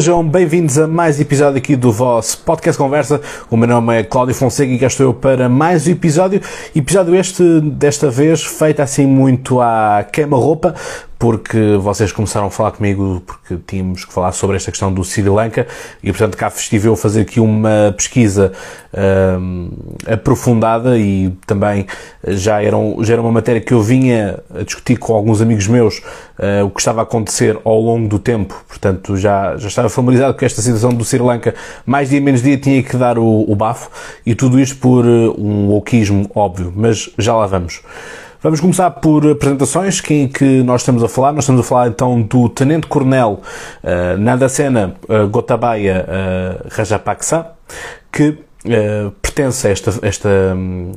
Sejam bem-vindos a mais episódio aqui do vosso Podcast Conversa. O meu nome é Cláudio Fonseca e cá estou eu para mais um episódio. Episódio este, desta vez, feito assim muito à queima-roupa, porque vocês começaram a falar comigo porque tínhamos que falar sobre esta questão do Sri Lanka e, portanto, cá estive eu a fazer aqui uma pesquisa hum, aprofundada e também já era, já era uma matéria que eu vinha a discutir com alguns amigos meus uh, o que estava a acontecer ao longo do tempo, portanto, já, já estava familiarizado com esta situação do Sri Lanka, mais dia menos dia tinha que dar o, o bafo e tudo isto por uh, um wokeismo óbvio, mas já lá vamos. Vamos começar por apresentações. Quem é que nós estamos a falar? Nós estamos a falar então do Tenente Coronel uh, Nadacena uh, Gotabaya uh, Rajapaksa, que uh, pertence a esta, esta,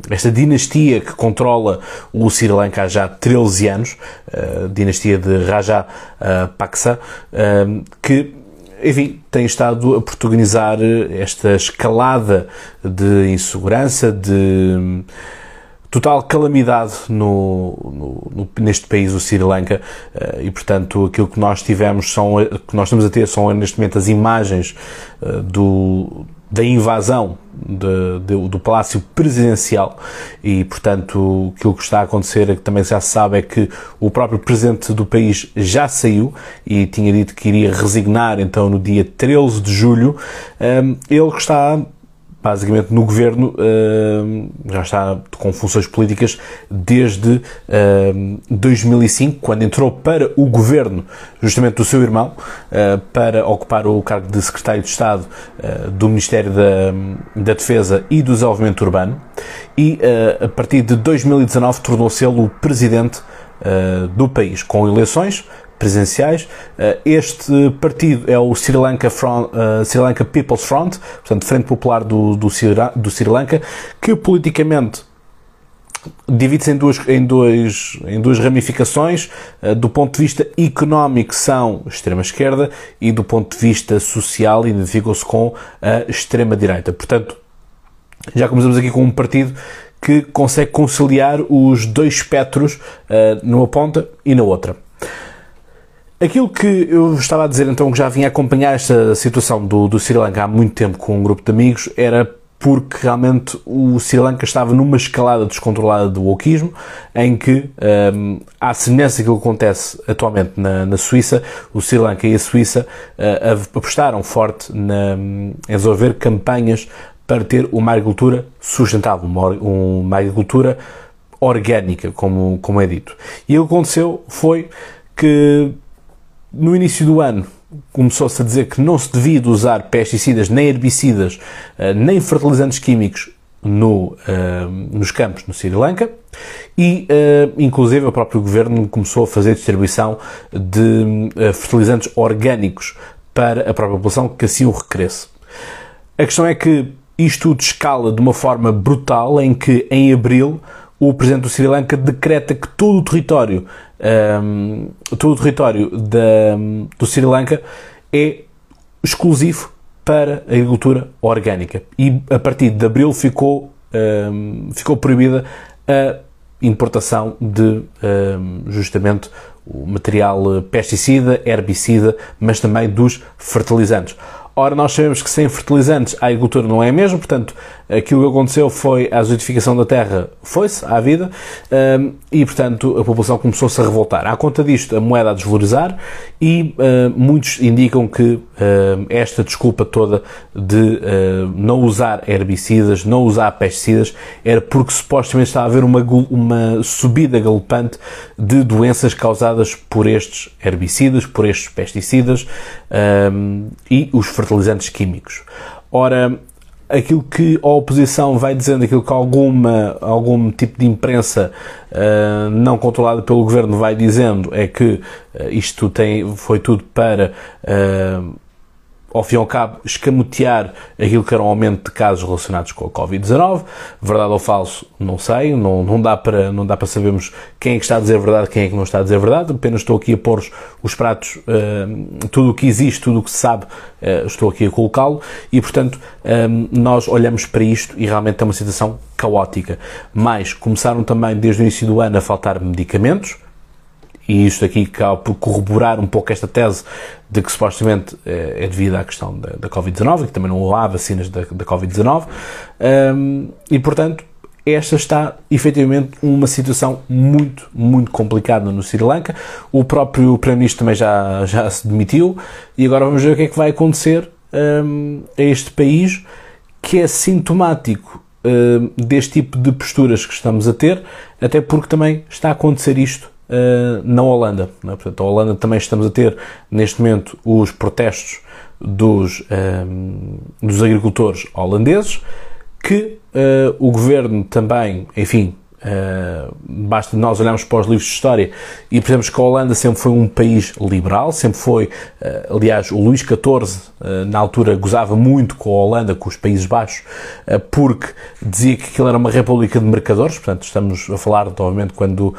esta dinastia que controla o Sri Lanka há já 13 anos, uh, dinastia de Rajapaksa, uh, que enfim, tem estado a protagonizar esta escalada de insegurança, de total calamidade no, no, no, neste país, o Sri Lanka, uh, e portanto aquilo que nós tivemos são, que nós estamos a ter são neste momento as imagens uh, do, da invasão de, de, do Palácio Presidencial e, portanto, aquilo que está a acontecer, é que também já se sabe, é que o próprio Presidente do país já saiu e tinha dito que iria resignar, então, no dia 13 de julho. Ehm, ele que está basicamente no governo uh, já está com funções políticas desde uh, 2005, quando entrou para o governo, justamente do seu irmão, uh, para ocupar o cargo de secretário de Estado eh, do Ministério da, da, Defesa e do Desenvolvimento Urbano, e a partir de 2019 tornou-se ele o presidente do país, com eleições presenciais. Eh, este partido é o Sri Lanka, Front, uh, Sri Lanka People's Front, portanto, Frente Popular do, do, Sri, do Sri Lanka, que politicamente divide-se em duas, em, em duas ramificações. Uh, do ponto de vista económico, são extrema-esquerda e do ponto de vista social, identificam-se com a extrema-direita. Portanto, já começamos aqui com um partido que consegue conciliar os dois espectros numa ponta e na outra. Aquilo que eu estava a dizer, então, que já vinha acompanhar esta situação do, do Sri Lanka há muito tempo com um grupo de amigos, era porque realmente o Sri Lanka estava numa escalada descontrolada do wokismo, em que, um, à semelhança que acontece atualmente na, na, Suíça, o Sri Lanka e a Suíça uh, apostaram forte na, em desenvolver campanhas para ter uma agricultura sustentável, uma, uma agricultura orgânica, como, como é dito. E o que aconteceu foi que no início do ano começou-se a dizer que não se devia usar pesticidas, nem herbicidas, eh, nem fertilizantes químicos no, uh, nos campos no Sri Lanka e, uh, inclusive, o próprio governo começou a fazer distribuição de uh, fertilizantes orgânicos para a própria população que assim o requeresse. A questão é que isto tudo escala de uma forma brutal em que, em abril, o presidente do Sri Lanka decreta que todo o território um, todo o território da, do Sri Lanka é exclusivo para a agricultura orgânica. E a partir de abril ficou, um, ficou proibida a importação de um, justamente o material pesticida, herbicida, mas também dos fertilizantes. Ora, nós sabemos que sem fertilizantes a agricultura não é mesmo, portanto, aquilo que aconteceu foi a azidificação da terra foi-se à vida um, e, portanto, a população começou-se a revoltar. À conta disto, a moeda a desvalorizar e uh, muitos indicam que esta desculpa toda de uh, não usar herbicidas, não usar pesticidas, era porque supostamente estava a haver uma, uma subida galopante de doenças causadas por estes herbicidas, por estes pesticidas um, e os fertilizantes químicos. Ora, aquilo que a oposição vai dizendo, aquilo que alguma, algum tipo de imprensa uh, não controlada pelo governo vai dizendo é que uh, isto tem, foi tudo para uh, ao fim e ao cabo, escamotear aquilo que era um aumento de casos relacionados com a Covid-19. Verdade ou falso, não sei, não, não, dá para, não dá para sabermos quem é que está a dizer verdade, quem é que não está a dizer verdade. Apenas estou aqui a pôr os pratos, uh, tudo o que existe, tudo o que se sabe, uh, estou aqui a colocá-lo e, portanto, um, nós olhamos para isto e realmente é uma situação caótica. Mas começaram também desde o início do ano a faltar medicamentos e isto aqui acaba por corroborar um pouco esta tese de que supostamente é, devido à questão da, da Covid-19, que também não há vacinas da, da Covid-19, um, e portanto esta está efetivamente uma situação muito, muito complicada no Sri Lanka. O próprio Primeiro-Ministro também já, já se demitiu e agora vamos ver o que é que vai acontecer um, a este país que é sintomático deste tipo de posturas que estamos a ter, até porque também está a acontecer isto uh, na Holanda. É? Portanto, a Holanda também estamos a ter neste momento os protestos dos, um, dos agricultores holandeses que uh, o governo também, enfim, uh, basta nós olharmos para os livros de história e percebemos que a Holanda sempre foi um país liberal, sempre foi, uh, aliás, o Luís XIV na altura gozava muito com a Holanda, com os Países Baixos, porque dizia que aquilo era uma república de mercadores, portanto estamos a falar, obviamente, quando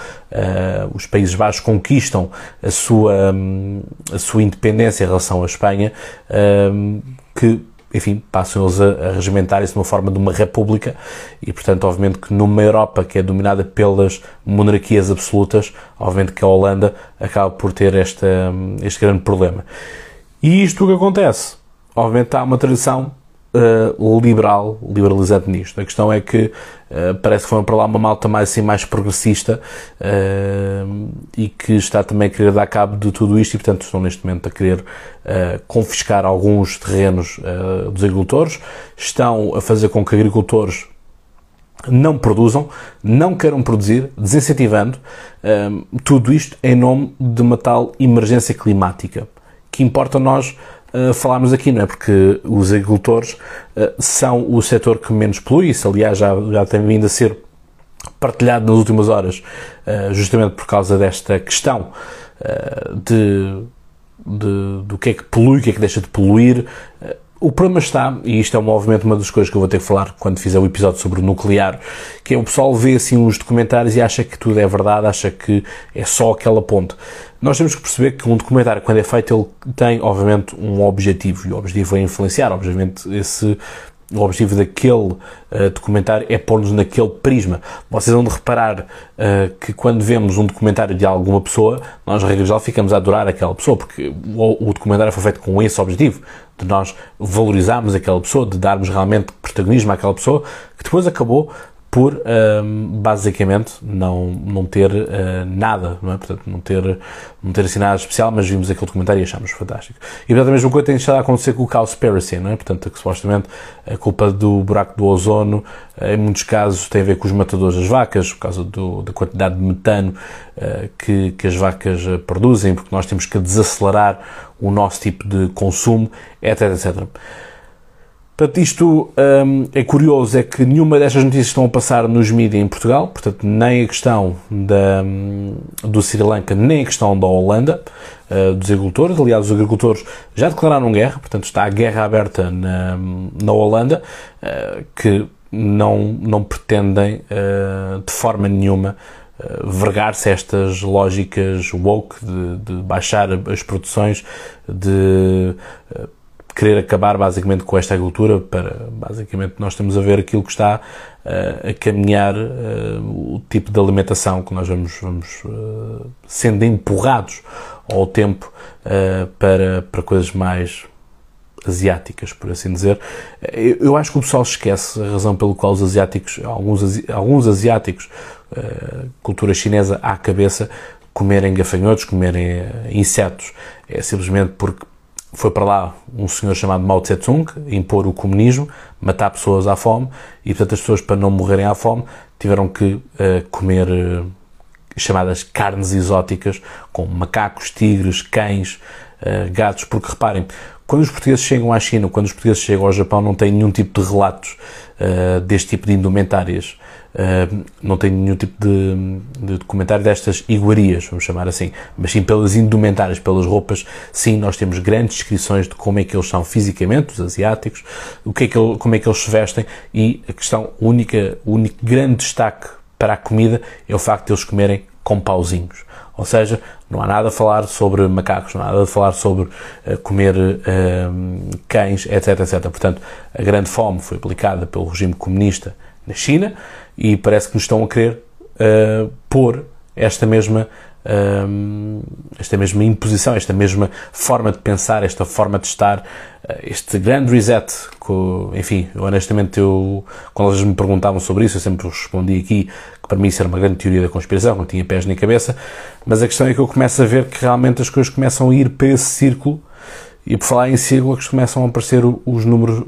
os Países Baixos conquistam a sua, um, a sua independência em relação à Espanha, que enfim, passam eles a, a regimentar-se de uma forma de uma república e, portanto, obviamente que numa Europa que é dominada pelas monarquias absolutas, obviamente que a Holanda acaba por ter esta, este grande problema. E isto o que acontece? Obviamente há uma tradição uh, liberal, liberalizante nisto. A questão é que uh, parece que foram para lá uma malta mais assim, mais progressista uh, e que está também a querer dar cabo de tudo isto e, portanto, estão neste momento a querer confiscar alguns terrenos dos agricultores, estão a fazer com que agricultores não produzam, não queiram produzir, desincentivando tudo isto em nome de uma tal emergência climática que importa nós falarmos aqui, não é? Porque os agricultores uh, são o setor que menos polui, isso aliás já, já tem vindo a ser partilhado nas últimas horas, uh, justamente por causa desta questão de, de, do que é que polui, o que é que deixa de poluir. O problema está, e isto é obviamente uma das coisas que eu vou ter que falar quando fizer o episódio sobre o nuclear, que é o pessoal vê assim uns documentários e acha que tudo é verdade, acha que é só aquela ponte. Nós temos que perceber que um documentário, quando é feito, ele tem, obviamente, um objetivo, e o objetivo é influenciar, obviamente, esse o objetivo daquele uh, documentário é pôr-nos naquele prisma. Vocês vão de reparar uh, que quando vemos um documentário de alguma pessoa, nós, regra geral, ficamos a adorar aquela pessoa, porque o, o, documentário foi feito com esse objetivo, de nós valorizarmos aquela pessoa, de darmos realmente protagonismo àquela pessoa, que depois acabou por basicamente não, não ter uh, nada, não é? Portanto, não ter, não ter assim nada especial, mas vimos aquele documentário e achámos fantástico. E portanto, a mesma coisa tem estado a acontecer com o Cowspiracy, não é? Portanto, que supostamente a culpa do buraco do ozono, em muitos casos, tem a ver com os matadores das vacas, por causa do, da quantidade de metano uh, que, que as vacas produzem, porque nós temos que desacelerar o nosso tipo de consumo, etc, etc. Portanto, isto um, é curioso, é que nenhuma destas notícias estão a passar nos mídias em Portugal, portanto, nem a questão da, hum, do Sri Lanka, nem a questão da Holanda, uh, dos agricultores. Aliás, os agricultores já declararam guerra, portanto, está a guerra aberta na, na Holanda, uh, que não, não pretendem, uh, de forma nenhuma, vergar-se estas lógicas woke de, de baixar as produções, de querer acabar basicamente com esta agricultura para basicamente nós temos a ver aquilo que está uh, a caminhar uh, o tipo de alimentação que nós vamos, vamos uh, sendo empurrados ao tempo para, para coisas mais asiáticas, por assim dizer. Eu, eu, acho que o pessoal esquece a razão pelo qual os asiáticos, alguns, alguns asiáticos, cultura chinesa à cabeça, comerem gafanhotos, comerem insetos. É simplesmente porque foi para lá um senhor chamado Mao Tse-tung impor o comunismo, matar pessoas à fome e, portanto, as pessoas, para não morrerem à fome, tiveram que uh, comer uh, chamadas carnes exóticas, com macacos, tigres, cães, uh, gatos, porque reparem, quando os portugueses chegam à China, quando os portugueses chegam ao Japão, não têm nenhum tipo de relatos deste tipo de indumentárias. Uh, não tem nenhum tipo de, de documentário destas iguarias, vamos chamar assim, mas sim pelas indumentárias, pelas roupas, sim, nós temos grandes descrições de como é que eles são fisicamente, os asiáticos, o que é que como é que eles se vestem e a questão única, o único grande destaque para a comida é o facto de eles comerem com pauzinhos. Ou seja, não há nada a falar sobre macacos, não há nada a falar sobre uh, comer uh, cães, etc, etc. Portanto, a grande fome foi aplicada pelo regime comunista na China, e parece que nos estão a querer uh, pôr esta mesma esta mesma imposição, esta mesma forma de pensar, esta forma de estar, uh, este grande reset, enfim, honestamente eu, quando eles me perguntavam sobre isso, eu sempre respondi aqui que para mim isso era uma grande teoria da conspiração, não tinha pés nem cabeça, mas a questão é que eu começo a ver que realmente as coisas começam a ir para esse círculo e por falar em círculos começam a aparecer os números,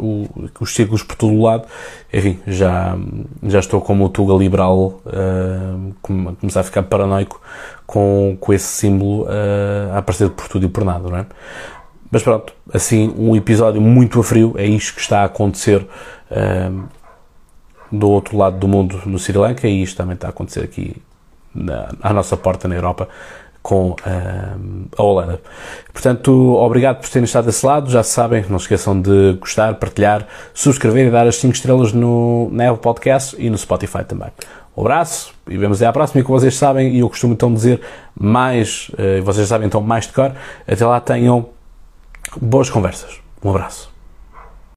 os círculos por todo o lado. Enfim, já, já estou como o Tuga liberal, começar a ficar paranoico com, com esse símbolo uh, a aparecer por tudo e por nada, não é? Mas pronto, assim, um episódio muito a frio, é isto que está a acontecer uh, do outro lado do mundo no Sri Lanka e isto também está a acontecer aqui na, à nossa porta na Europa com uh, a Holanda. Portanto, obrigado por terem estado desse lado. Já sabem, não se esqueçam de gostar, partilhar, subscrever e dar as 5 estrelas no, na Apple Podcast e no Spotify também. Um abraço e vemos até à próxima. E como vocês sabem, e eu costumo então dizer mais, uh, vocês sabem então mais de cor, até lá tenham boas conversas. Um abraço.